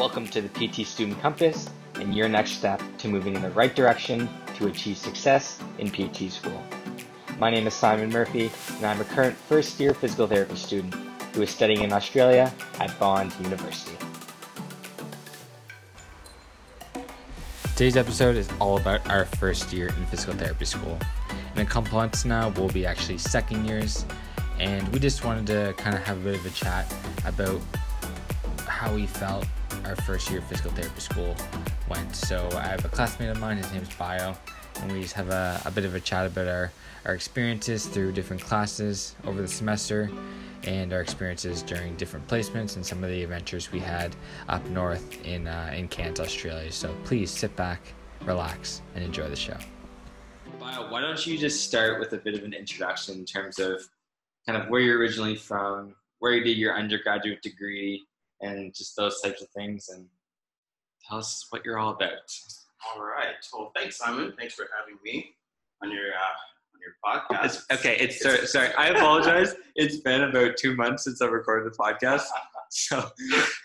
Welcome to the PT Student Compass and your next step to moving in the right direction to achieve success in PT school. My name is Simon Murphy, and I'm a current first year physical therapy student who is studying in Australia at Bond University. Today's episode is all about our first year in physical therapy school. In a couple months now, we'll be actually second years, and we just wanted to kind of have a bit of a chat about how we felt our first year of physical therapy school went. So I have a classmate of mine, his name's Bio, and we just have a, a bit of a chat about our, our experiences through different classes over the semester and our experiences during different placements and some of the adventures we had up north in, uh, in Cairns, Australia. So please sit back, relax, and enjoy the show. Bio, why don't you just start with a bit of an introduction in terms of kind of where you're originally from, where you did your undergraduate degree, and just those types of things, and tell us what you're all about. All right. Well, thanks, Simon. Thanks for having me on your uh, on your podcast. It's, okay, it's sorry, sorry. I apologize. it's been about two months since I recorded the podcast, so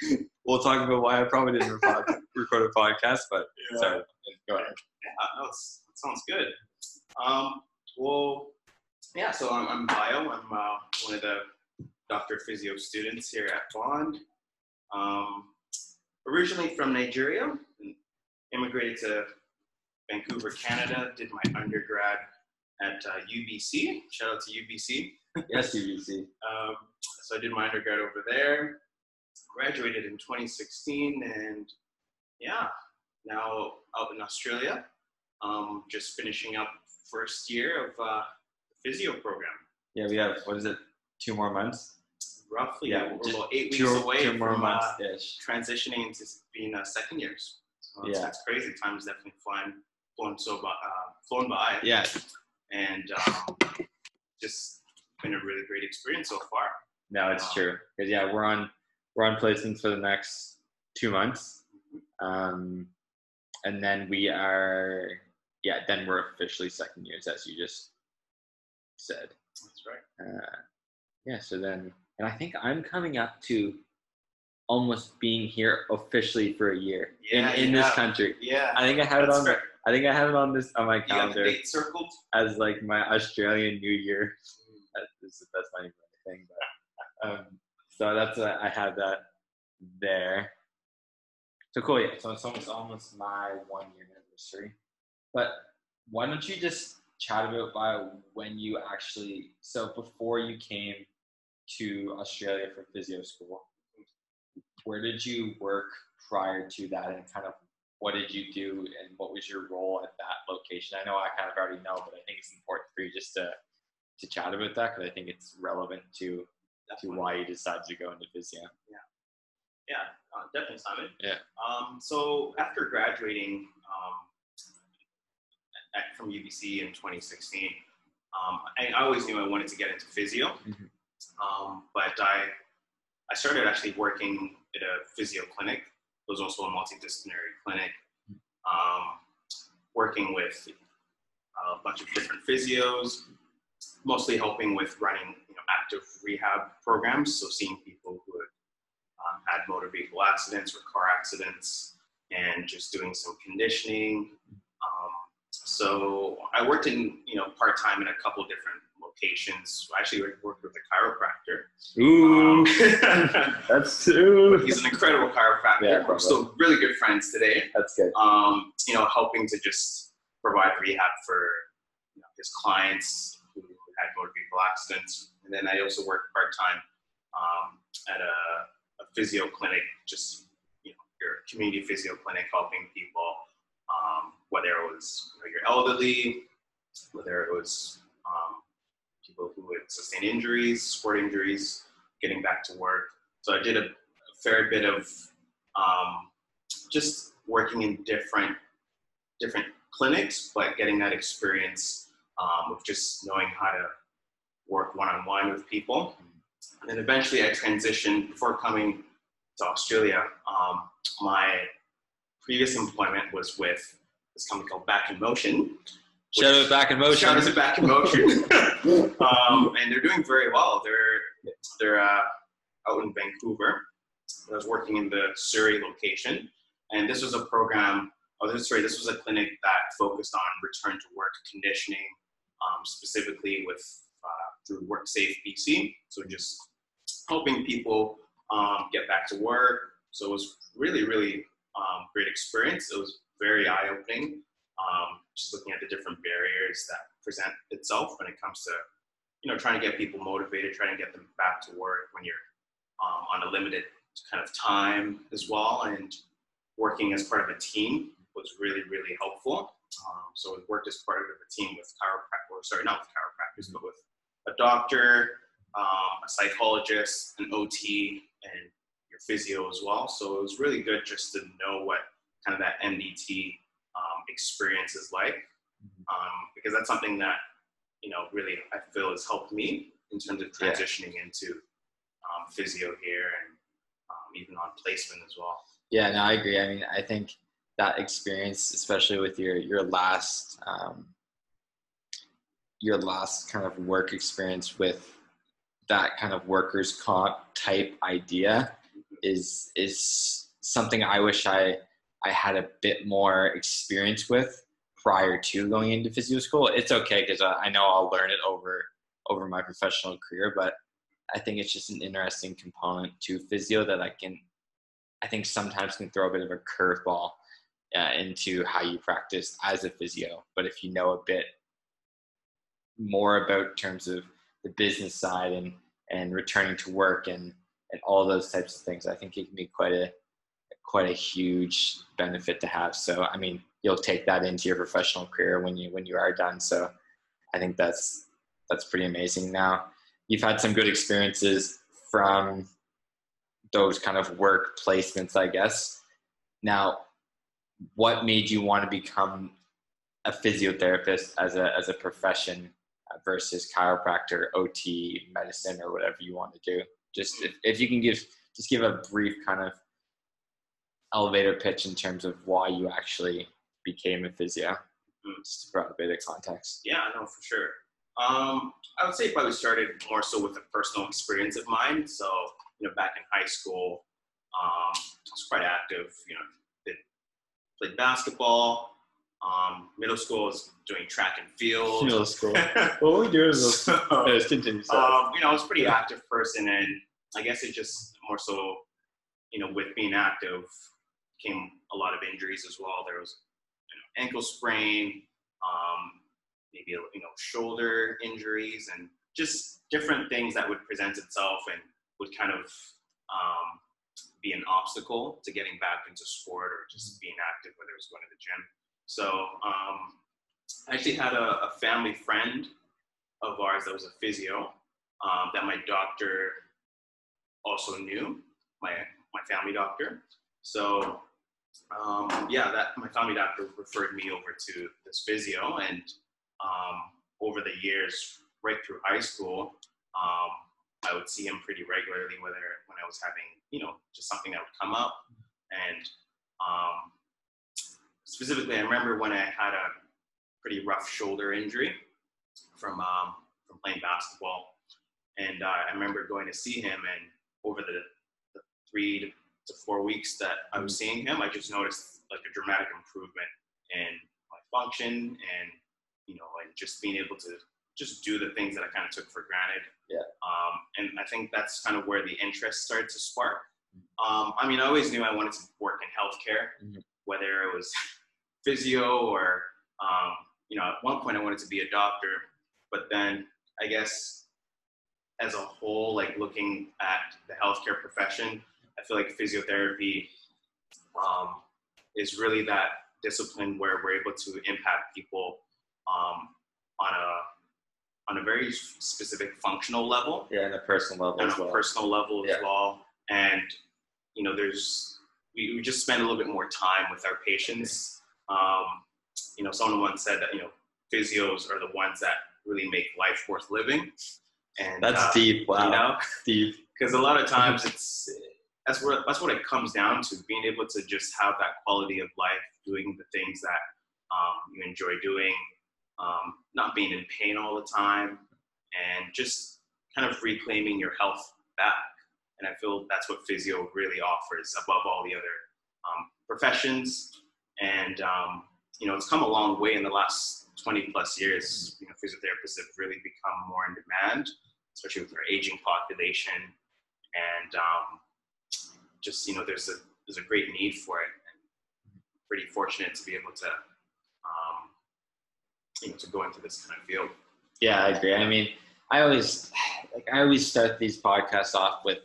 we'll talk about why I probably didn't record, record a podcast. But Yeah. sorry, go ahead. Yeah, no, it's, that sounds good. Um, well, yeah. So I'm, I'm Bio. I'm uh, one of the Doctor of Physio students here at Bond. Um, originally from Nigeria, immigrated to Vancouver, Canada. Did my undergrad at uh, UBC. Shout out to UBC. Yes, UBC. Um, so I did my undergrad over there, graduated in 2016, and yeah, now out in Australia, um, just finishing up first year of uh, the physio program. Yeah, we have what is it? Two more months. Roughly, Yeah, we're about eight weeks Two, away two from months uh, transitioning into being uh, second years. So it's, Yeah. it's crazy. Time's definitely flying, flown so by, uh, flown by, Yeah, and um, just been a really great experience so far. no, it's true. Because yeah, we're on we're on placements for the next two months, um, and then we are yeah, then we're officially second years, as you just said. That's right. Uh, yeah, so then, and I think I'm coming up to almost being here officially for a year Yeah, in, in this country. Yeah. I think I have it on. right. I think I have it on this on my You got the calendar date circled? as like my Australian New Year. That is, that's not even a thing, but um, so that's uh, I have that there. So cool, yeah. So it's almost almost my one year anniversary. But why don't you just chat about by when you actually so before you came to Australia for physio school, where did you work prior to that and kind of what did you do and what was your role at that location? I know I kind of already know, but I think it's important for you just to to chat about that because I think it's relevant to to why you decided to go into physio. Yeah, uh, definitely, Simon. Yeah. Um, so after graduating um, at, from UBC in 2016, um, I, I always knew I wanted to get into physio, Mhm. Um, but I I started actually working at a physio clinic. It was also a multidisciplinary clinic, um, working with a bunch of different physios, mostly helping with running you know, active rehab programs. So seeing people who had um, had motor vehicle accidents or car accidents, and just doing some conditioning. Um, so I worked in you know part time in a couple different locations. I actually worked with a chiropractor. Ooh, Um, that's too. he's an incredible chiropractor. Yeah, We're still really good friends today. That's good. Um, you know, helping to just provide rehab for you know, his clients who had motor vehicle accidents. And then I also worked part time um, at a, a physio clinic, just you know, your community physio clinic, helping people, um, whether it was you know, your elderly, whether it was um, people who had sustained injuries, sport injuries, getting back to work. So I did a, a fair bit of um, just working in different different clinics, but getting that experience um, of just knowing how to work one on one with people. And then eventually, I transitioned before coming to Australia. Um, my previous employment was with this company called Back in Motion. Shout out back in motion. Shout out to Back in Motion. um, and they're doing very well. They're they're uh, out in Vancouver, I was working in the Surrey location, and this was a program. Oh, this, sorry, this was a clinic that focused on return to work conditioning, um, specifically with uh, through WorkSafe BC. So just helping people um, get back to work. So it was really, really um, great experience. It was very eye opening. Um, just looking at the different barriers that present itself when it comes to you know trying to get people motivated, trying to get them back to work when you're um, on a limited kind of time as well, and working as part of a team was really really helpful. Um, so we worked as part of a team with chiropractor, sorry, not with chiropractors, but with a doctor, um, a psychologist, an OT, and your physio as well. So it was really good just to know what kind of that MDT experience is like, um, because that's something that you know really I feel has helped me in terms of transitioning yeah. into um, physio here and um, even on placement as well. Yeah, no, I agree. I mean, I think that experience, especially with your your last um, your last kind of work experience with that kind of workers comp type idea is is something I wish I I had a bit more experience with prior to going into physio school. It's okay because I know I'll learn it over over my professional career, but I think it's just an interesting component to physio that I can I think sometimes can throw a bit of a curveball uh, into how you practice as a physio. But if you know a bit more about terms of the business side and and returning to work and and all those types of things, I think it can be quite a quite a huge benefit to have. So I mean, you'll take that into your professional career when you when you are done. So I think that's that's pretty amazing. Now you've had some good experiences from those kind of work placements, I guess. Now, what made you want to become a physiotherapist as a as a profession versus chiropractor, OT, medicine, or whatever you want to do? Just if, if you can give just give a brief kind of elevator pitch in terms of why you actually became a physio, mm-hmm. just to provide a bit of context. Yeah, no, for sure. Um, I would say probably started more so with a personal experience of mine. So, you know, back in high school, um, I was quite active. You know, did, played basketball. Um, middle school was doing track and field. Middle school. what were we so, yes, continue. Um, you know, I was a pretty active person, and I guess it just more so, you know, with being active, came a lot of injuries as well. There was you know, ankle sprain, um, maybe you know shoulder injuries, and just different things that would present itself and would kind of um, be an obstacle to getting back into sport or just being active, whether it was going to the gym. So um, I actually had a, a, family friend of ours that was a physio um, that my doctor also knew, my my family doctor. So um, yeah, that my family doctor referred me over to this physio, and um, over the years, right through high school, um, I would see him pretty regularly, whether when I was having, you know, just something that would come up, and um, specifically, I remember when I had a pretty rough shoulder injury from um, from playing basketball, and uh, I remember going to see him, and over the, the three to four weeks that I was seeing him, I just noticed like a dramatic improvement in my function and you know and just being able to just do the things that I kind of took for granted. Yeah. Um, and I think that's kind of where the interest started to spark. Um, I mean, I always knew I wanted to work in healthcare, mm-hmm. whether it was physio or um, you know, at one point I wanted to be a doctor, but then I guess as a whole, like looking at the healthcare profession, I feel like physiotherapy um, is really that discipline where we're able to impact people um, on a on a very specific functional level. Yeah, and a personal level. And as a well. personal level yeah. as well. And you know, there's we, we just spend a little bit more time with our patients. Um, you know, someone once said that you know physios are the ones that really make life worth living. And that's uh, deep. Wow. You know, deep. Because a lot of times it's that's what that's what it comes down to being able to just have that quality of life doing the things that um, you enjoy doing um, not being in pain all the time and just kind of reclaiming your health back and I feel that's what physio really offers above all the other um, professions. And um, you know, it's come a long way in the last 20 plus years. You know, physiotherapists have really become more in demand, especially with our aging population, and um, just you know, there's a there's a great need for it. And pretty fortunate to be able to um, you know to go into this kind of field. Yeah, I agree. I mean, I always like I always start these podcasts off with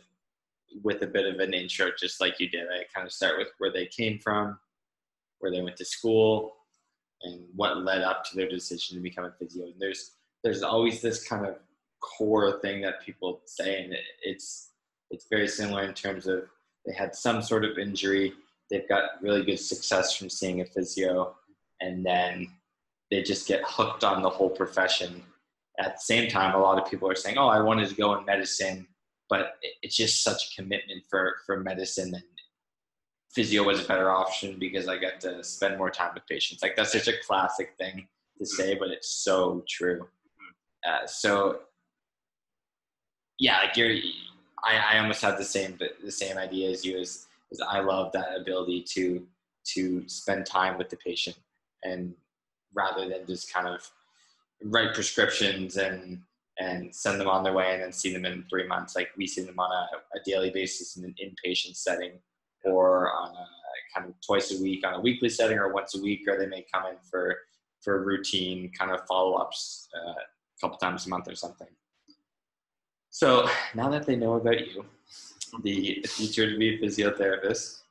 with a bit of an intro, just like you did. I kind of start with where they came from, where they went to school, and what led up to their decision to become a physio. And there's there's always this kind of core thing that people say, and it's it's very similar in terms of they had some sort of injury, they've got really good success from seeing a physio, and then they just get hooked on the whole profession. At the same time, a lot of people are saying, "Oh, I wanted to go in medicine." but it's just such a commitment for for medicine and physio was a better option because I got to spend more time with patients. Like that's such a classic thing to say, but it's so true. Uh, so yeah, like you're, I, I almost have the same, the same idea as you is I love that ability to, to spend time with the patient and rather than just kind of write prescriptions and and send them on their way and then see them in three months. Like we see them on a, a daily basis in an inpatient setting or on a kind of twice a week on a weekly setting or once a week, or they may come in for, for routine kind of follow-ups uh, a couple times a month or something. So now that they know about you, the future to be a physiotherapist,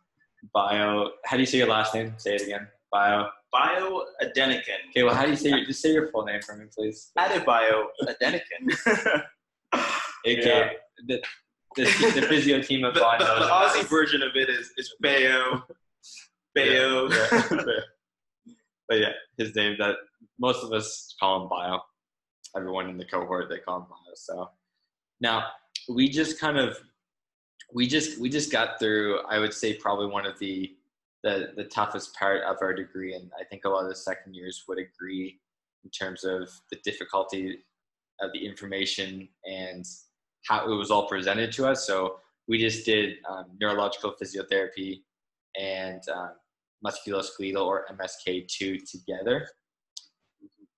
bio, how do you say your last name? Say it again. Bio. Bio Adenekan. Okay, well, how do you say your, just say your full name for me, please? Adebayo Adenekan. Okay, yeah. the, the, the physio team of the, the, the Aussie version of it is is Bayo. Bayo. Yeah, yeah. but yeah, his name that most of us call him Bio. Everyone in the cohort they call him Bio. So now we just kind of we just we just got through. I would say probably one of the the the toughest part of our degree, and I think a lot of the second years would agree in terms of the difficulty of the information and how it was all presented to us. So we just did um, neurological physiotherapy and um, musculoskeletal or MSK2 together.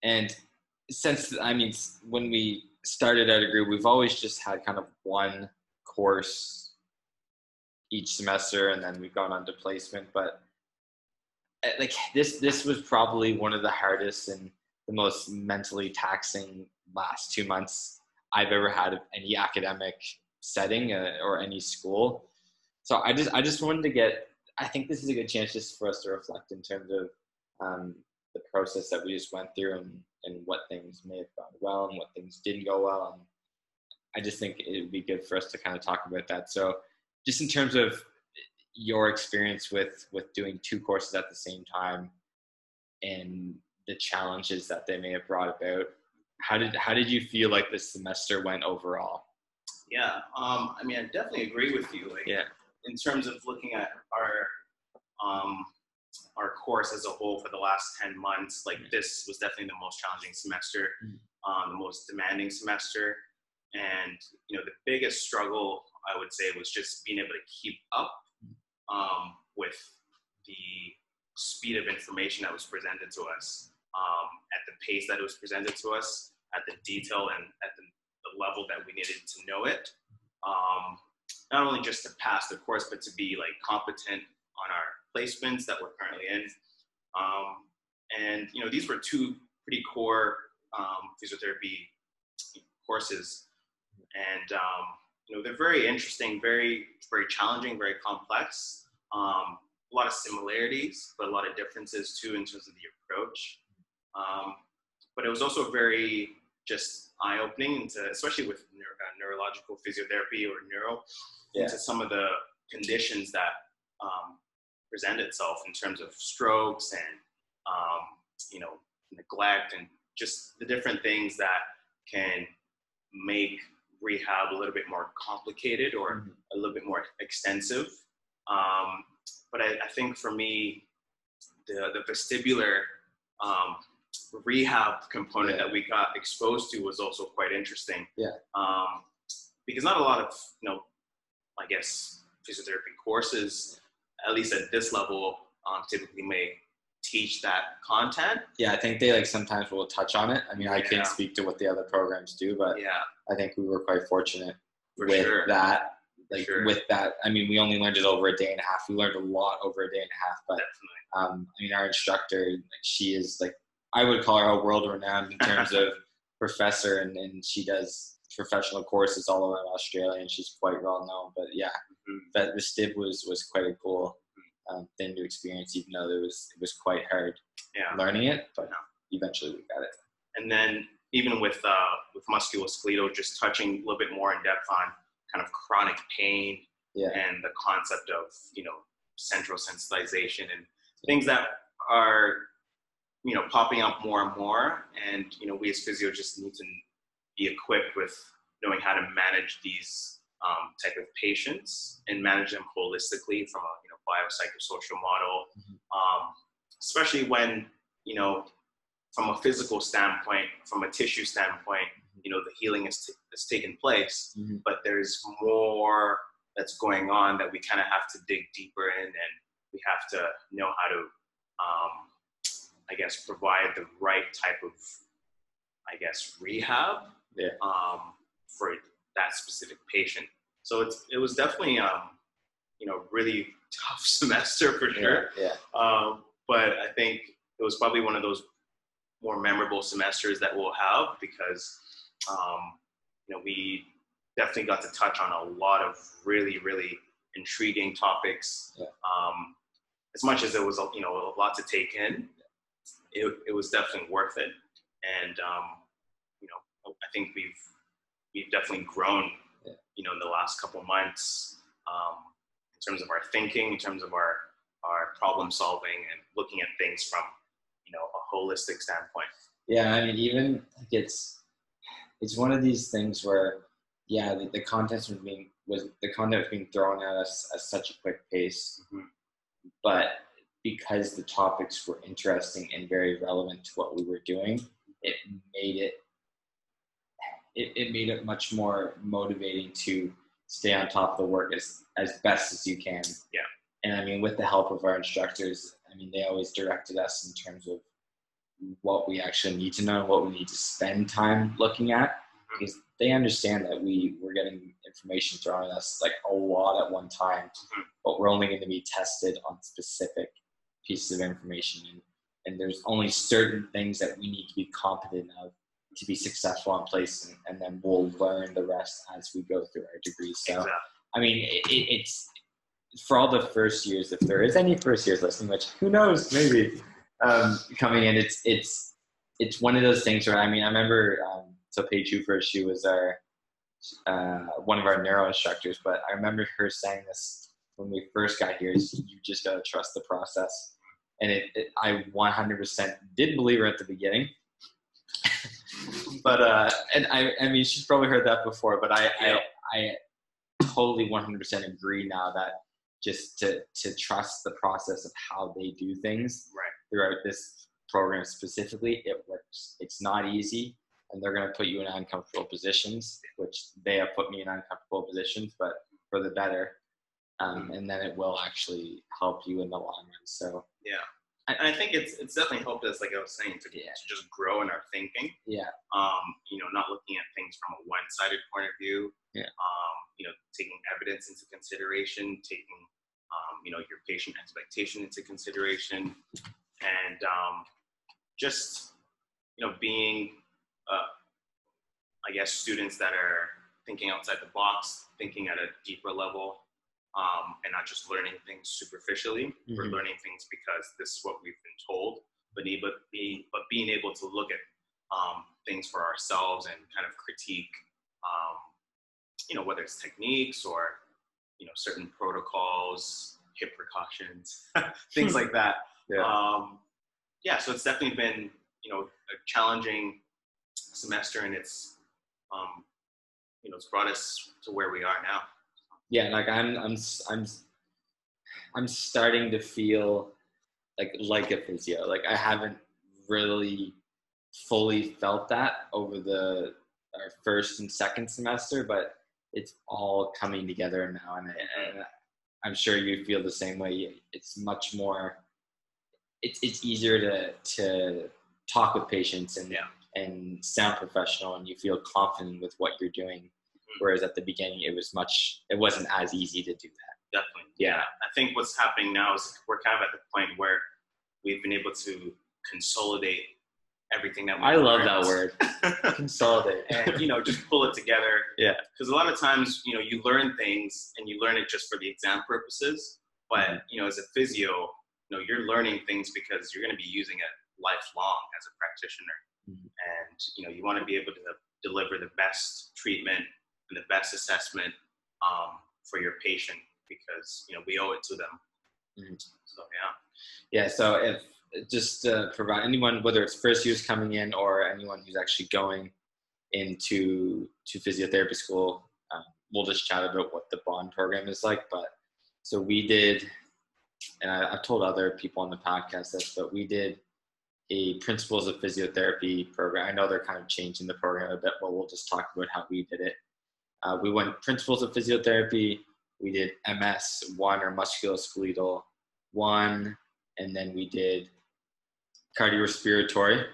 And since, I mean, when we started our degree, we've always just had kind of one course each semester and then we've gone on to placement but eh, like this this was probably one of the hardest and the most mentally taxing last two months i've ever had of any academic setting uh, or any school. So i just i just wanted to get i think this is a good chance just for us to reflect in terms of um, the process that we just went through and, and what things may have gone well and what things didn't go well. And i just think it would be good for us to kind of talk about that. So just in terms of your experience with with doing two courses at the same time and the challenges that they may have brought about how did how did you feel like this semester went overall? Yeah um, i mean i definitely agree with you. Like yeah. in terms of looking at our um, our course as a whole for the last 10 months like this was definitely the most challenging semester um, the most demanding semester. And you know the biggest struggle I would say was just being able to keep up um, with the speed of information that was presented to us um, at the pace that it was presented to us, at the detail and at the, the level that we needed to know it. Um, not only just to pass the course, but to be like competent on our placements that we're currently in. Um, and you know, these were two pretty core um, physiotherapy courses, and um, you know, they're very interesting, very, very challenging, very complex. Um, a lot of similarities, but a lot of differences too in terms of the approach. Um, but it was also very just eye-opening into, especially with neuro, uh, neurological physiotherapy or neuro, yeah. into some of the conditions that um, present itself in terms of strokes and um, you know neglect and just the different things that can make rehab a little bit more complicated or mm-hmm. a little bit more extensive. Um, but I, I, think for me, the, the vestibular um, rehab component yeah. that we got exposed to was also quite interesting. Yeah. Um, because not a lot of you know I guess, physiotherapy courses, at least at this level, um, typically may teach that content. Yeah, I think they like sometimes will touch on it. I mean, I Yeah. can't speak to what the other programs do, but Yeah, I think we were quite fortunate for with sure. that. Like Sure. with that, I mean, we only learned it over a day and a half. We learned a lot over a day and a half, but um, I mean, our instructor, like, she is like, I would call her a world renowned in terms of professor, and, and she does professional courses all around Australia, and she's quite well known. But yeah, Mhm. that the stib was was quite a cool um, thing to experience, even though it was it was quite hard Yeah. learning it, but Yeah. eventually we got it. and then even with uh, with musculoskeletal, just touching a little bit more in depth on kind of chronic pain Yeah, and the concept of you know central sensitization and things that are you know popping up more and more, and you know we as physio just need to be equipped with knowing how to manage these um, type of patients and manage them holistically from a you know biopsychosocial model, Mhm. um, especially when you know from a physical standpoint, from a tissue standpoint, you know the healing is, t- is taking place, Mhm. but there's more that's going on that we kind of have to dig deeper in, and we have to know how to, um, I guess, provide the right type of, I guess, rehab Yeah. um, for that specific patient. So it's it was definitely um, you know really tough semester for sure. yeah, yeah. Um, but I think it was probably one of those more memorable semesters that we'll have because um, you know we definitely got to touch on a lot of really really intriguing topics. Yeah. Um, as much as it was you know a lot to take in, it, it was definitely worth it. And um, you know I think we've we've definitely grown Yeah. you know in the last couple of months um, in terms of our thinking, in terms of our our problem solving and looking at things from you know a holistic standpoint. Yeah, I mean, even like it's it's one of these things where, yeah, the, the content was being was the content was being thrown at us at such a quick pace, Mhm. but because the topics were interesting and very relevant to what we were doing, it made it it, it made it much more motivating to stay on top of the work as as best as you can. Yeah. And I mean, with the help of our instructors, I mean, they always directed us in terms of what we actually need to know, what we need to spend time looking at, because they understand that we we're getting information thrown at us like a lot at one time, but we're only going to be tested on specific pieces of information, and, and there's only certain things that we need to be competent of to be successful in place, and, and then we'll learn the rest as we go through our degrees. So. Exactly. I mean, it, it, it's for all the first years, if there is any first years listening, which who knows, maybe um, coming in, it's it's it's one of those things where I mean, I remember um, so Paige Hoover, she was our uh, one of our neuro instructors, but I remember her saying this when we first got here: is you just gotta trust the process, and it, it I 100% didn't believe her at the beginning. but uh, and I, I mean, she's probably heard that before, but I, I, I totally 100% agree now that just to to trust the process of how they do things Right. throughout this program specifically it works. It's not easy and they're going to put you in uncomfortable positions which they have put me in uncomfortable positions but for the better. Um, and then it will actually help you in the long run. So And I think it's it's definitely helped us, like I was saying, to, Yeah. to just grow in our thinking. yeah Um, you know, not looking at things from a one-sided point of view. Yeah. Um, you know, taking evidence into consideration, taking um, you know your patient expectation into consideration, and um, just you know being, uh, I guess, students that are thinking outside the box, thinking at a deeper level, um, and not just learning things superficially. We're Mhm. learning things because this is what we've been told, but but, be, but being able to look at um, things for ourselves and kind of critique, um, you know, whether it's techniques or you know certain protocols, hip precautions, things like that. yeah Um, yeah, so it's definitely been you know a challenging semester, and it's um, you know it's brought us to where we are now. Yeah like i'm i'm i'm i'm starting to feel like like a physio like i haven't really fully felt that over the our first and second semester but it's all coming together now, and, I, and I'm sure you feel the same way. It's much more. It's it's easier to to talk with patients and Yeah. and sound professional, and you feel confident with what you're doing. Whereas at the beginning, it was much. It wasn't as easy to do that. Definitely. Yeah. I think what's happening now is we're kind of at the point where we've been able to consolidate everything that we I love that word. Consolidate. and you know just pull it together Yeah. because a lot of times you know you learn things and you learn it just for the exam purposes but Mhm. you know as a physio you know you're learning things because you're going to be using it lifelong as a practitioner Mhm. and you know you want to be able to deliver the best treatment and the best assessment um, for your patient because you know we owe it to them Mhm. so yeah Yeah, so if just uh, provide anyone, whether it's first years coming in or anyone who's actually going into to physiotherapy school, um, we'll just chat about what the bond program is like. But so we did, and I, I've told other people on the podcast this, but we did a principles of physiotherapy program. I know they're kind of changing the program a bit, but we'll just talk about how we did it. Uh, we went principles of physiotherapy. We did MS one or musculoskeletal one, and then we did cardiorespiratory,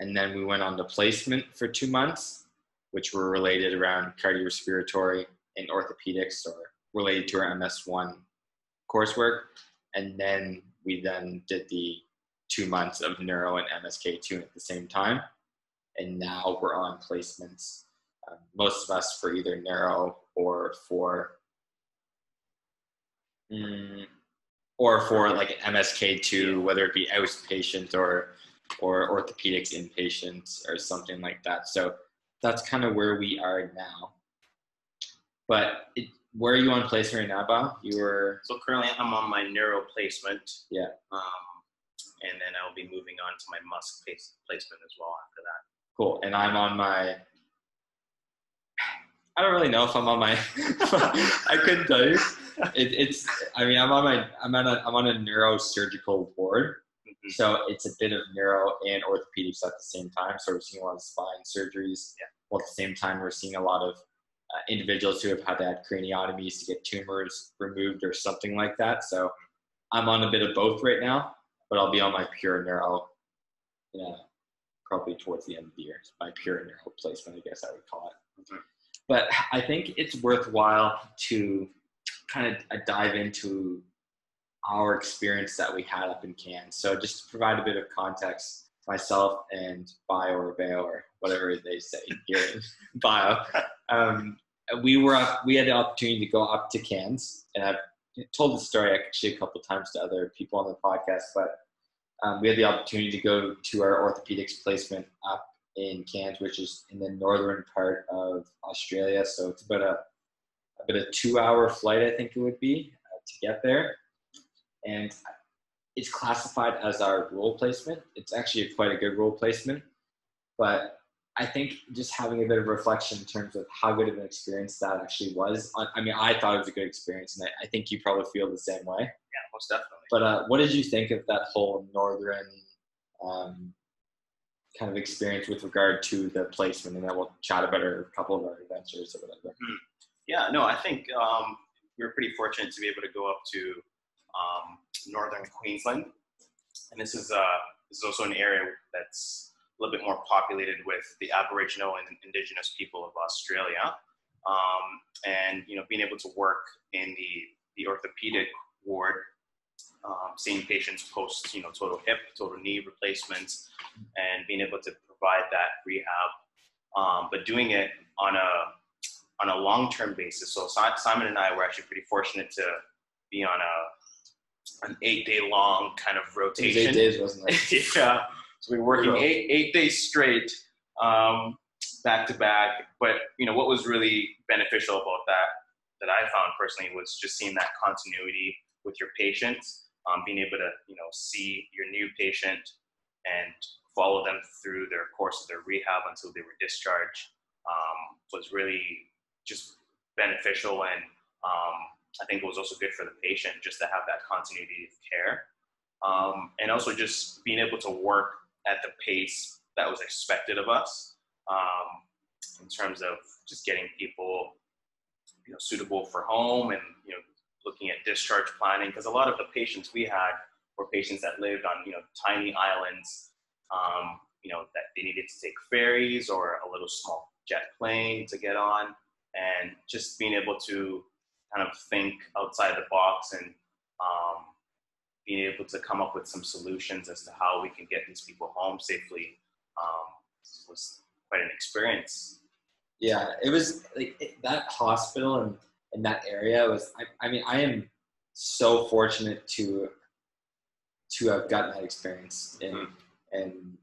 and then we went on to placement for two months, which were related around cardiorespiratory and orthopedics or related to our MS1 coursework, and then we then did the two months of neuro and MSK2 at the same time, and now we're on placements. Um, most of us for either neuro or for mm, or for like MSK2, whether it be outpatient or or orthopedics inpatient or something like that. So that's kind of where we are now. But it, where are you on placement right now, Bob? You were so currently i'm on my neuro placement Yeah. um, and then i'll be moving on to my musk place, placement as well after that cool, and I'm on my. I don't really know if I'm on my. I couldn't tell you. It, it's. I mean, I'm on my. I'm on a. I'm on a neurosurgical ward. Mhm. So it's a bit of neuro and orthopedics at the same time. So we're seeing a lot of spine surgeries. Yeah. While at the same time, we're seeing a lot of uh, individuals who have had to have craniotomies to get tumors removed or something like that. So I'm on a bit of both right now, but I'll be on my pure neuro, yeah, probably towards the end of the year. My pure neuro placement, I guess I would call it. Mhm. But I think it's worthwhile to kind of dive into our experience that we had up in Cairns. So just to provide a bit of context, myself and Bio or Bayo or whatever they say here Bio, um, we were up, we had the opportunity to go up to Cairns, and I've told the story actually a couple times to other people on the podcast, but um, we had the opportunity to go to our orthopedics placement up in Cairns, which is in the northern part of Australia. So it's about a about a two-hour flight, I think it would be, uh, to get there and it's classified as our role placement. It's actually quite a good role placement, but I think just having a bit of reflection in terms of how good of an experience that actually was. I mean, I thought it was a good experience, and I, I think you probably feel the same way. yeah most definitely But uh, what did you think of that whole northern um, kind of experience with regard to the placement? And then we'll chat about our, a couple of our adventures or whatever. Yeah, no, I think um, we were pretty fortunate to be able to go up to um, northern Queensland, and this is uh, this is also an area that's a little bit more populated with the Aboriginal and Indigenous people of Australia, um, and you know, being able to work in the the orthopedic ward, um, seeing patients post you know total hip, total knee replacements, and being able to provide that rehab, um, but doing it on a on a long-term basis. So Si- Simon and I were actually pretty fortunate to be on a an eight-day-long kind of It was rotation. eight days, wasn't it? yeah. So we were working eight eight days straight, um, back to back. But you know what was really beneficial about that that I found personally was just seeing that continuity with your patients, um, being able to you know see your new patient and follow them through their course of their rehab until they were discharged um, was really just beneficial and um, I think it was also good for the patient just to have that continuity of care. Um, and also just being able to work at the pace that was expected of us um, in terms of just getting people you know suitable for home and you know looking at discharge planning because a lot of the patients we had were patients that lived on you know tiny islands um, you know that they needed to take ferries or a little small jet plane to get on and just being able to kind of think outside the box and um, being able to come up with some solutions as to how we can get these people home safely um, was quite an experience. Yeah, it was like it, that hospital and in that area was. I, I mean, I am so fortunate to to have gotten that experience and mm-hmm. and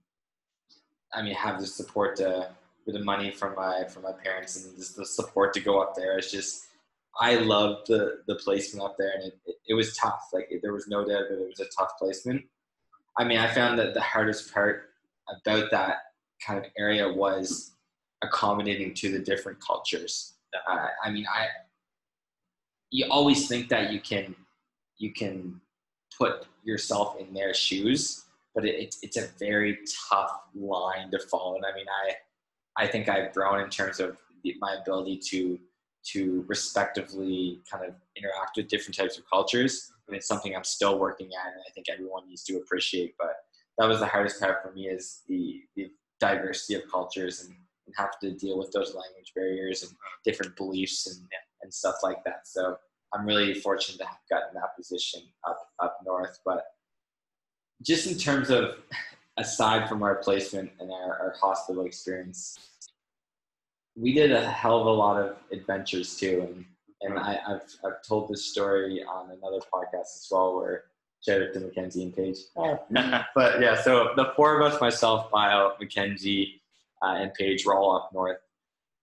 I mean have the support to with the money from my from my parents and just the support to go up there. It's just I loved the the placement up there, and it, it, it was tough. Like there was no doubt that it was a tough placement. I mean, I found that the hardest part about that kind of area was accommodating to the different cultures. Uh, I mean, I you always think that you can you can put yourself in their shoes, but it, it's it's a very tough line to follow. And I mean, I I think I've grown in terms of my ability to to respectively kind of interact with different types of cultures. And it's something I'm still working at, and I think everyone needs to appreciate. But that was the hardest part for me is the, the diversity of cultures and, and have to deal with those language barriers and different beliefs and, and stuff like that. So I'm really fortunate to have gotten that position up up north. But just in terms of aside from our placement and our, our hospital experience, we did a hell of a lot of adventures too. And, and I, have I've told this story on another podcast as well where shout out to Mackenzie and Paige. but yeah, so the four of us, myself, Bio, Mackenzie, uh, and Paige, were all up north.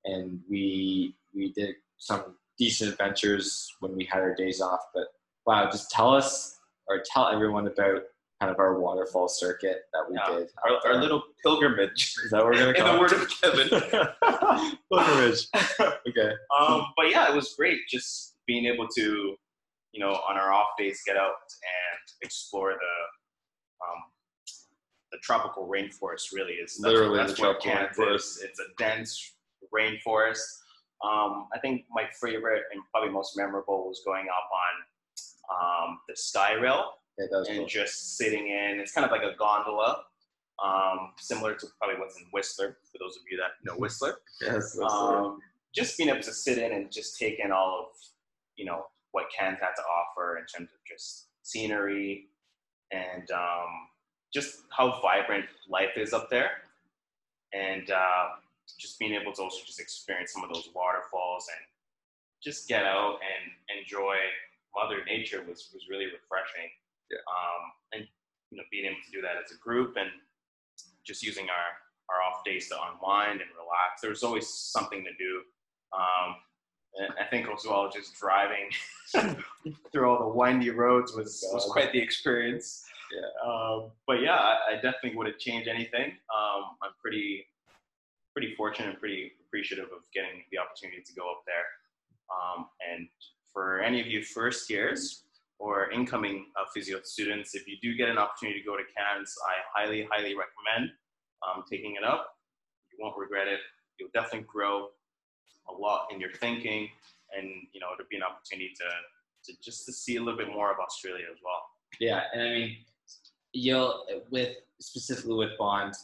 And we we did some decent adventures when we had our days off. But wow, just tell us or tell everyone about kind of our waterfall circuit that we yeah, did. Our, our, little pilgrimage. Is that what we're gonna call it? In the word of Kevin. pilgrimage. Okay. Um, but yeah, it was great just being able to, you know, on our off days, get out and explore the um, the tropical rainforest. Really is literally that's the tropical rainforest. It's a dense rainforest. Um, I think my favorite and probably most memorable was going up on um, the Skyrail and cool. just sitting in. It's kind of like a gondola, um, similar to probably what's in Whistler. For those of you that know Whistler, yes. Um, just being able to sit in and just take in all of you know what Cairns had to offer in terms of just scenery and um, just how vibrant life is up there, and uh, just being able to also just experience some of those waterfalls and just get out and enjoy Mother Nature was was really refreshing. Yeah. Um, and you know, being able to do that as a group and just using our our off days to unwind and relax. There's always something to do. Um, and I think as well, just driving through all the windy roads was was quite the experience. Yeah. Um, but yeah, I, I, definitely wouldn't change anything. Um, I'm pretty pretty fortunate and pretty appreciative of getting the opportunity to go up there. Um, and for any of you first years, or incoming uh, physio students, if you do get an opportunity to go to Cairns, I highly, highly recommend um, taking it up. You won't regret it. You'll definitely grow a lot in your thinking, and you know it'll be an opportunity to, to just to see a little bit more of Australia as well. Yeah, and I mean, you'll with specifically with Bond,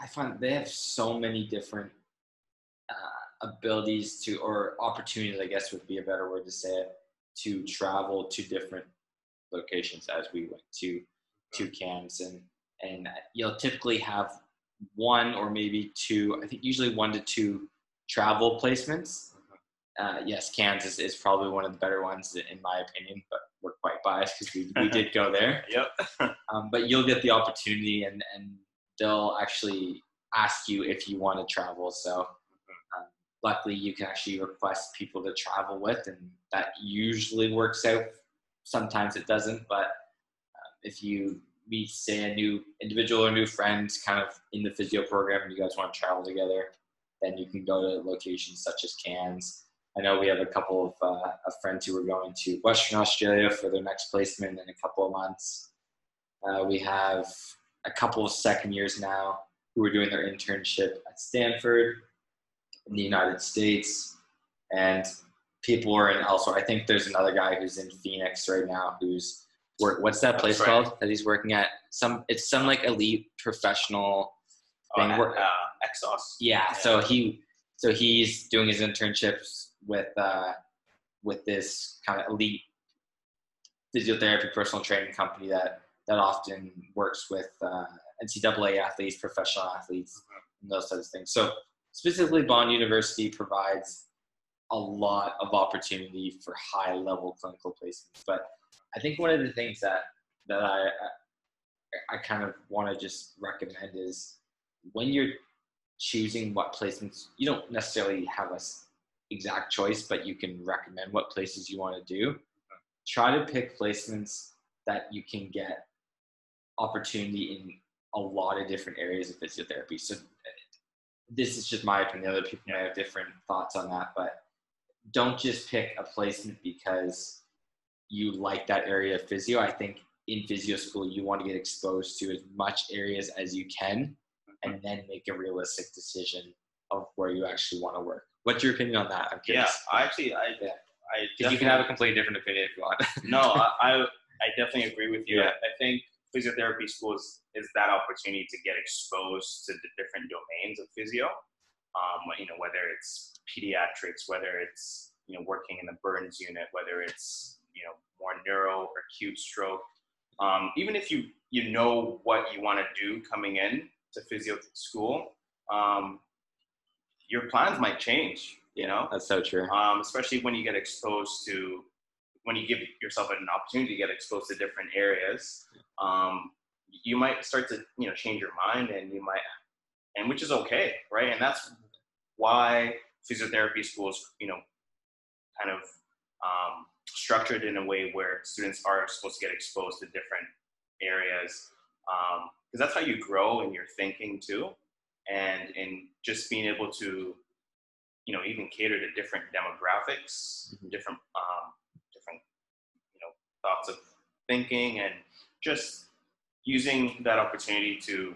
I find they have so many different uh, abilities to or opportunities. I guess would be a better word to say it to travel to different locations as we went to to Cairns and and you'll typically have one or maybe two I think usually one to two travel placements. Uh, yes kansas is, is probably one of the better ones in my opinion but we're quite biased because we, we did go there. Yep. Um, but you'll get the opportunity and and they'll actually ask you if you want to travel so luckily you can actually request people to travel with and that usually works out sometimes it doesn't but uh, if you meet say a new individual or new friend kind of in the physio program and you guys want to travel together then you can go to locations such as Cairns. I know we have a couple of, uh, of friends who are going to Western Australia for their next placement in a couple of months. Uh, we have a couple of second years now who are doing their internship at Stanford in the United States. and people are in also. I think there's another guy who's in Phoenix right now who's work. What's that place right. called that he's working at? Some it's some like elite professional Uh, thing. Work- uh, Exos. yeah, so he so he's doing his internships with uh, with this kind of elite physiotherapy personal training company that that often works with uh, NCAA athletes, professional athletes, and those types of things. So specifically, Bond University provides a lot of opportunity for high level clinical placements. But I think one of the things that that I I kind of want to just recommend is when you're choosing what placements you don't necessarily have a exact choice but you can recommend what places you want to do try to pick placements that you can get opportunity in a lot of different areas of physiotherapy so this is just my opinion other people may have different thoughts on that but don't just pick a placement because you like that area of physio i think in physio school you want to get exposed to as much areas as you can and then make a realistic decision of where you actually want to work. What's your opinion on that? I'm Yeah. I actually, I, Yeah. I you can have a completely different opinion if you want. no, I, I, I definitely agree with you. Yeah. I think physiotherapy schools is that opportunity to get exposed to the different domains of physio. Um, you know, whether it's pediatrics, whether it's you know working in the burns unit, whether it's you know more neuro or acute stroke. Um, even if you you know what you want to do coming in to physio school, um, your plans might change. You know, That's so true. um, especially when you get exposed to when you give yourself an opportunity to get exposed to different areas um, you might start to you know change your mind and you might and which is okay right and that's why physiotherapy schools you know kind of um, structured in a way where students are supposed to get exposed to different areas because that's how you grow in your thinking too and in just being able to you know even cater to different demographics Mhm. different um, know thoughts of thinking and just using that opportunity to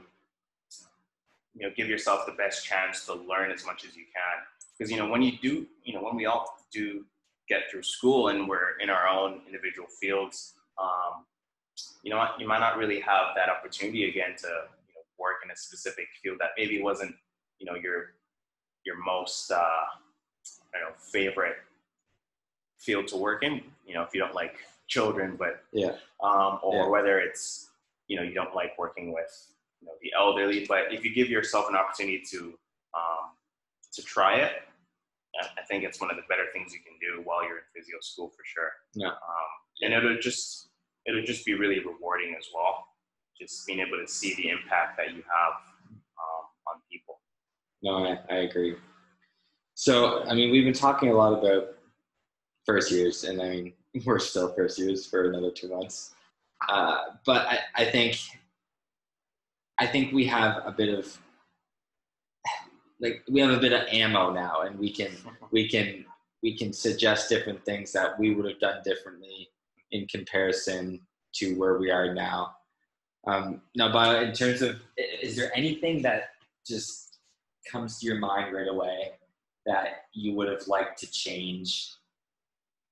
you know give yourself the best chance to learn as much as you can. Because you know when you do you know when we all do get through school and we're in our own individual fields um, you know you might not really have that opportunity again to you know, work in a specific field that maybe wasn't you know your your most uh, I don't know favorite field to work in you know if you don't like children but Yeah. um, or Yeah. whether it's you know you don't like working with you know the elderly but if you give yourself an opportunity to um, to try it I- think it's one of the better things you can do while you're in physio school for sure Yeah. um, and it'll just it'll just be really rewarding as well just being able to see the impact that you have um, on people No, I, I agree. So, I mean, we've been talking a lot about first years, and I mean, we're still first years for another two months. Uh, but I, I think, I think we have a bit of, like, we have a bit of ammo now, and we can, we can, we can suggest different things that we would have done differently in comparison to where we are now. Um, now, but in terms of, is there anything that just comes to your mind right away that you would have liked to change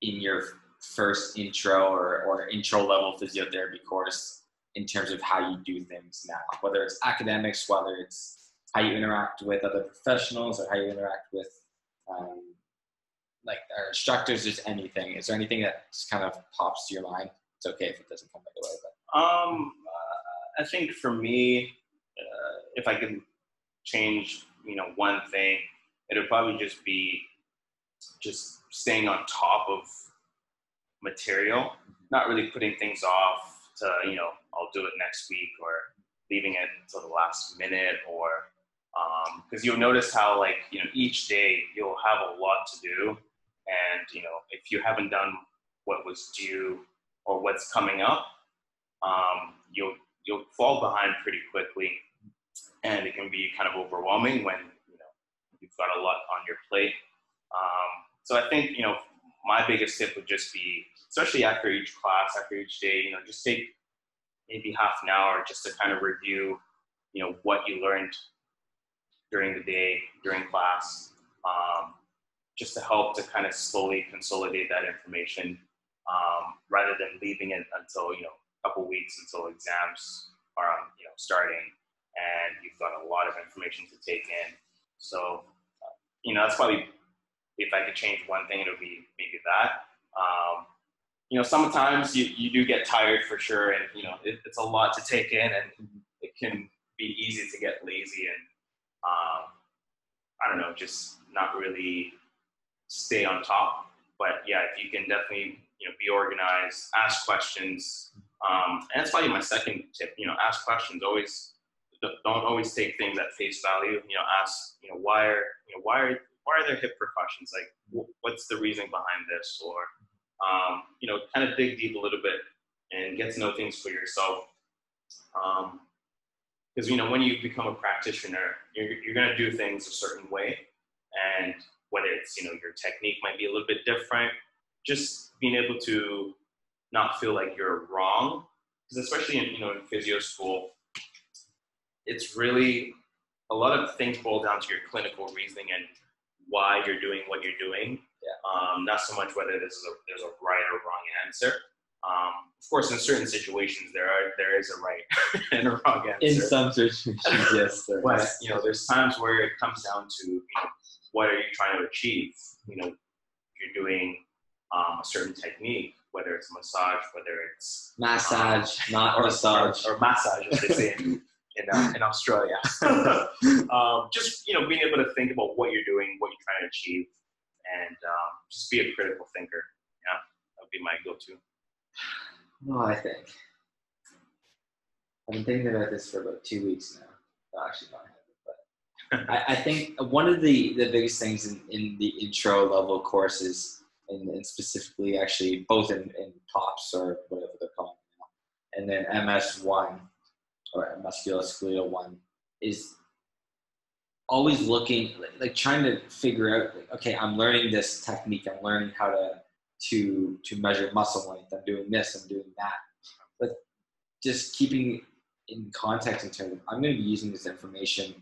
in your first intro or, or intro level physiotherapy course in terms of how you do things now, whether it's academics, whether it's how you interact with other professionals or how you interact with um, like our instructors, just anything. Is there anything that just kind of pops to your mind? It's okay if it doesn't come right away, but Um, uh, I think for me, uh, if I could change, you know, one thing, it would probably just be just staying on top of material, not really putting things off to, you know, I'll do it next week or leaving it until the last minute or because you'll notice how like you know each day you'll have a lot to do. And you know if you haven't done what was due or what's coming up um, you'll you'll fall behind pretty quickly, and it can be kind of overwhelming when you know you've got a lot on your plate. Um, so I think you know my biggest tip would just be, especially after each class, after each day, you know, just take maybe half an hour just to kind of review, you know, what you learned during the day, during class, um, just to help to kind of slowly consolidate that information um, rather than leaving it until you know a couple weeks until exams are um, you know starting and you've got a lot of information to take in. So uh, you know that's probably if I could change one thing, it would be maybe that. Um, you know, sometimes you, you do get tired for sure, and you know it, it's a lot to take in, and it can be easy to get lazy and um, I don't know, just not really stay on top. But yeah, if you can definitely you know be organized, ask questions, um, and that's probably my second tip. You know, ask questions. Always don't always take things at face value. You know, ask you know why are you know why are why are there hip percussions? Like, what's the reason behind this? Or um, you know, kind of dig deep a little bit and get to know things for yourself. Um, because you know when you become a practitioner you're, you're going to do things a certain way and whether it's you know your technique might be a little bit different just being able to not feel like you're wrong because especially in you know in physio school it's really a lot of things boil down to your clinical reasoning and why you're doing what you're doing. Um, not so much whether this is a, there's a right or wrong answer um, of course, in certain situations, there are there is a right and a wrong answer. In some situations, yes. There but you know, there's times where it comes down to you know, what are you trying to achieve? You know, you're doing um, a certain technique, whether it's massage, whether it's massage, um, not or, massage, or, or massage, as they say in in, uh, in Australia. um, just you know, being able to think about what you're doing, what you're trying to achieve, and um, just be a critical thinker. Yeah, that would be my go-to. Well, I think I've been thinking about this for about two weeks now. Well, actually, not but I, I, think one of the, the biggest things in, in the intro level courses, and, and specifically actually both in, in POPs or whatever they're called and then MS1 or musculoskeletal one, is always looking like trying to figure out like, okay i'm learning this technique i'm learning how to to to measure muscle length. I'm doing this. I'm doing that. But just keeping in context in terms of I'm going to be using this information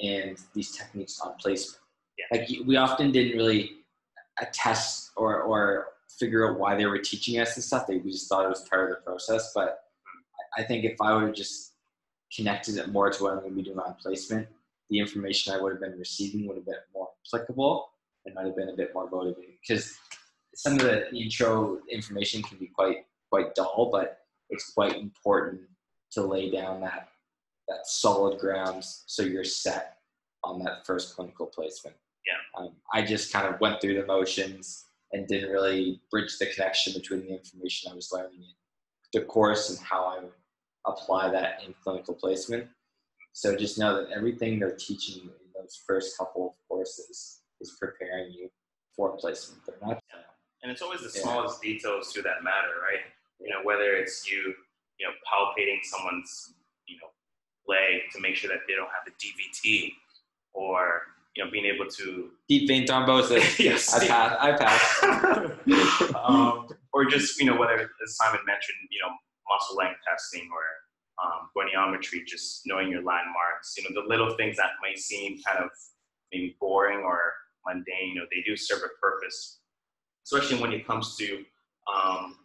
and these techniques on placement. Yeah. Like we often didn't really attest or or figure out why they were teaching us this stuff. They, we just thought it was part of the process. But hmm. I think if I would have just connected it more to what I'm going to be doing on placement, the information I would have been receiving would have been more applicable and might have been a bit more motivating. Because some of the intro information can be quite quite dull, but it's quite important to lay down that that solid grounds so you're set on that first clinical placement. Yeah. Um, I just kind of went through the motions and didn't really bridge the connection between the information I was learning in the course and how I would apply that in clinical placement. So just know that everything they're teaching you in those first couple of courses is preparing you for placement. They're not and it's always the smallest yeah. details to that matter, right? You know, whether it's you, you know, palpating someone's, you know, leg to make sure that they don't have the DVT, or you know, being able to deep vein thrombosis. yes, I pass. I pass. um, or just you know, whether as Simon mentioned, you know, muscle length testing or um, goniometry, just knowing your landmarks. You know, the little things that might seem kind of maybe boring or mundane, you know, they do serve a purpose especially when it comes to um,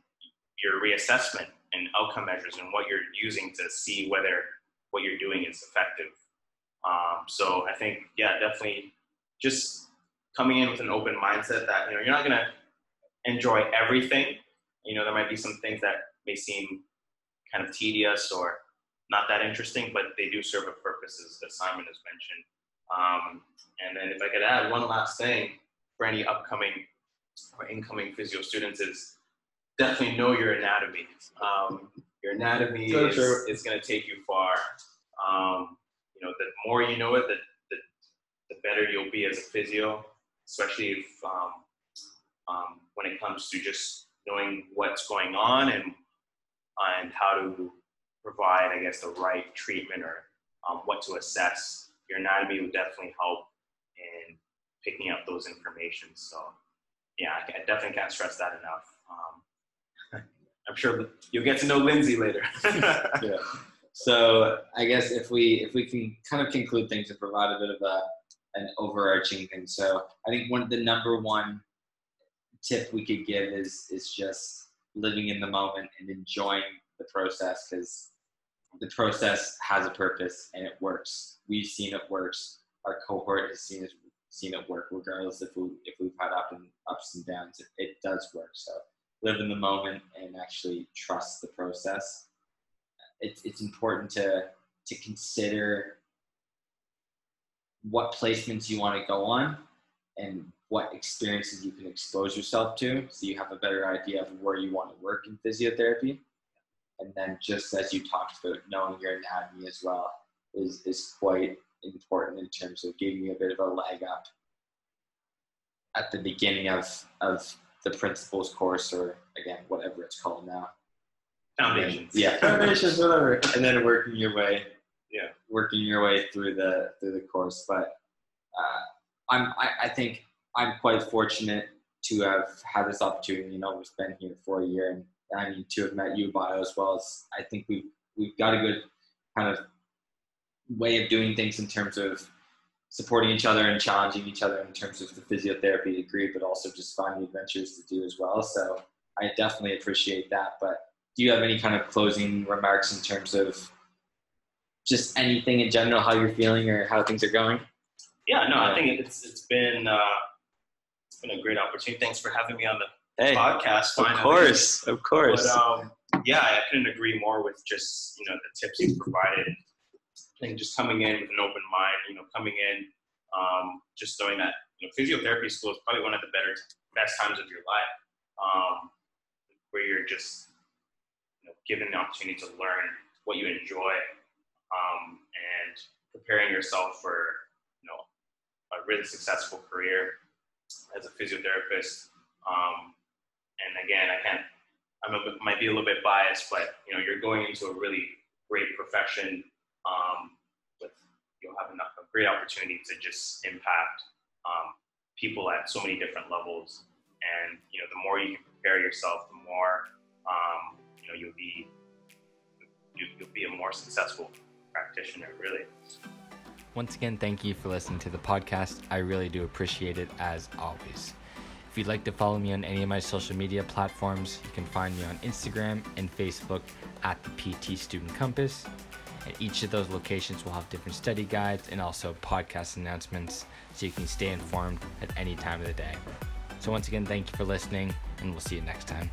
your reassessment and outcome measures and what you're using to see whether what you're doing is effective. Um, so I think, yeah, definitely just coming in with an open mindset that you know you're not gonna enjoy everything. You know, there might be some things that may seem kind of tedious or not that interesting, but they do serve a purpose, as, as Simon has mentioned. Um, and then if I could add one last thing for any upcoming or incoming physio students is definitely know your anatomy. Um, your anatomy so is, is going to take you far. Um, you know, the more you know it, the, the, the, better you'll be as a physio, especially if um, um, when it comes to just knowing what's going on and and how to provide, I guess, the right treatment or um, what to assess. Your anatomy would definitely help in picking up those information. So yeah, I, definitely can't stress that enough. Um, I'm sure you'll get to know Lindsay later. yeah. So I guess if we if we can kind of conclude things and provide a bit of a an overarching thing. So I think one the number one tip we could give is is just living in the moment and enjoying the process because the process has a purpose and it works. We've seen it works. Our cohort has seen it seen it work regardless if we if we've had up and ups and downs. It, it does work. So live in the moment and actually trust the process. It's it's important to to consider what placements you want to go on and what experiences you can expose yourself to so you have a better idea of where you want to work in physiotherapy. And then just as you talked about knowing your anatomy as well is, is quite important in terms of giving you a bit of a leg up at the beginning of, of the principles course or again whatever it's called now. Foundations. yeah. Foundations whatever. And then working your way Yeah. working your way through the through the course. But uh, i'm I, I think i'm quite fortunate to have had this opportunity. You know we've been here for a year and i mean to have met you Bayo as well as i think we've we've got a good kind of way of doing things in terms of supporting each other and challenging each other in terms of the physiotherapy degree but also just finding adventures to do as well. So i definitely appreciate that. But do you have any kind of closing remarks in terms of just anything in general, how you're feeling or how things are going? Yeah, no, I think it's it's been uh, it's been a great opportunity. Thanks for having me on the Hey, podcast. of course, of course. But um, yeah, I couldn't agree more with just you know the tips you provided. and just coming in with an open mind, you know, coming in, um, just knowing that you know physiotherapy school is probably one of the better, best times of your life, um, where you're just you know given the opportunity to learn what you enjoy, um, and preparing yourself for you know a really successful career as a physiotherapist. Um, and again, I can't I'm a might be a little bit biased, but you know, you're going into a really great profession um, with you'll have enough, a great opportunity to just impact um, people at so many different levels. And you know, the more you can prepare yourself, the more um, you know you'll be you, you'll be a more successful practitioner, really. Once again, thank you for listening to the podcast. I really do appreciate it as always. If you'd like to follow me on any of my social media platforms, you can find me on Instagram and Facebook at the PT Student Compass. At each of those locations we'll have different study guides and also podcast announcements so you can stay informed at any time of the day. So, once again, thank you for listening, and we'll see you next time.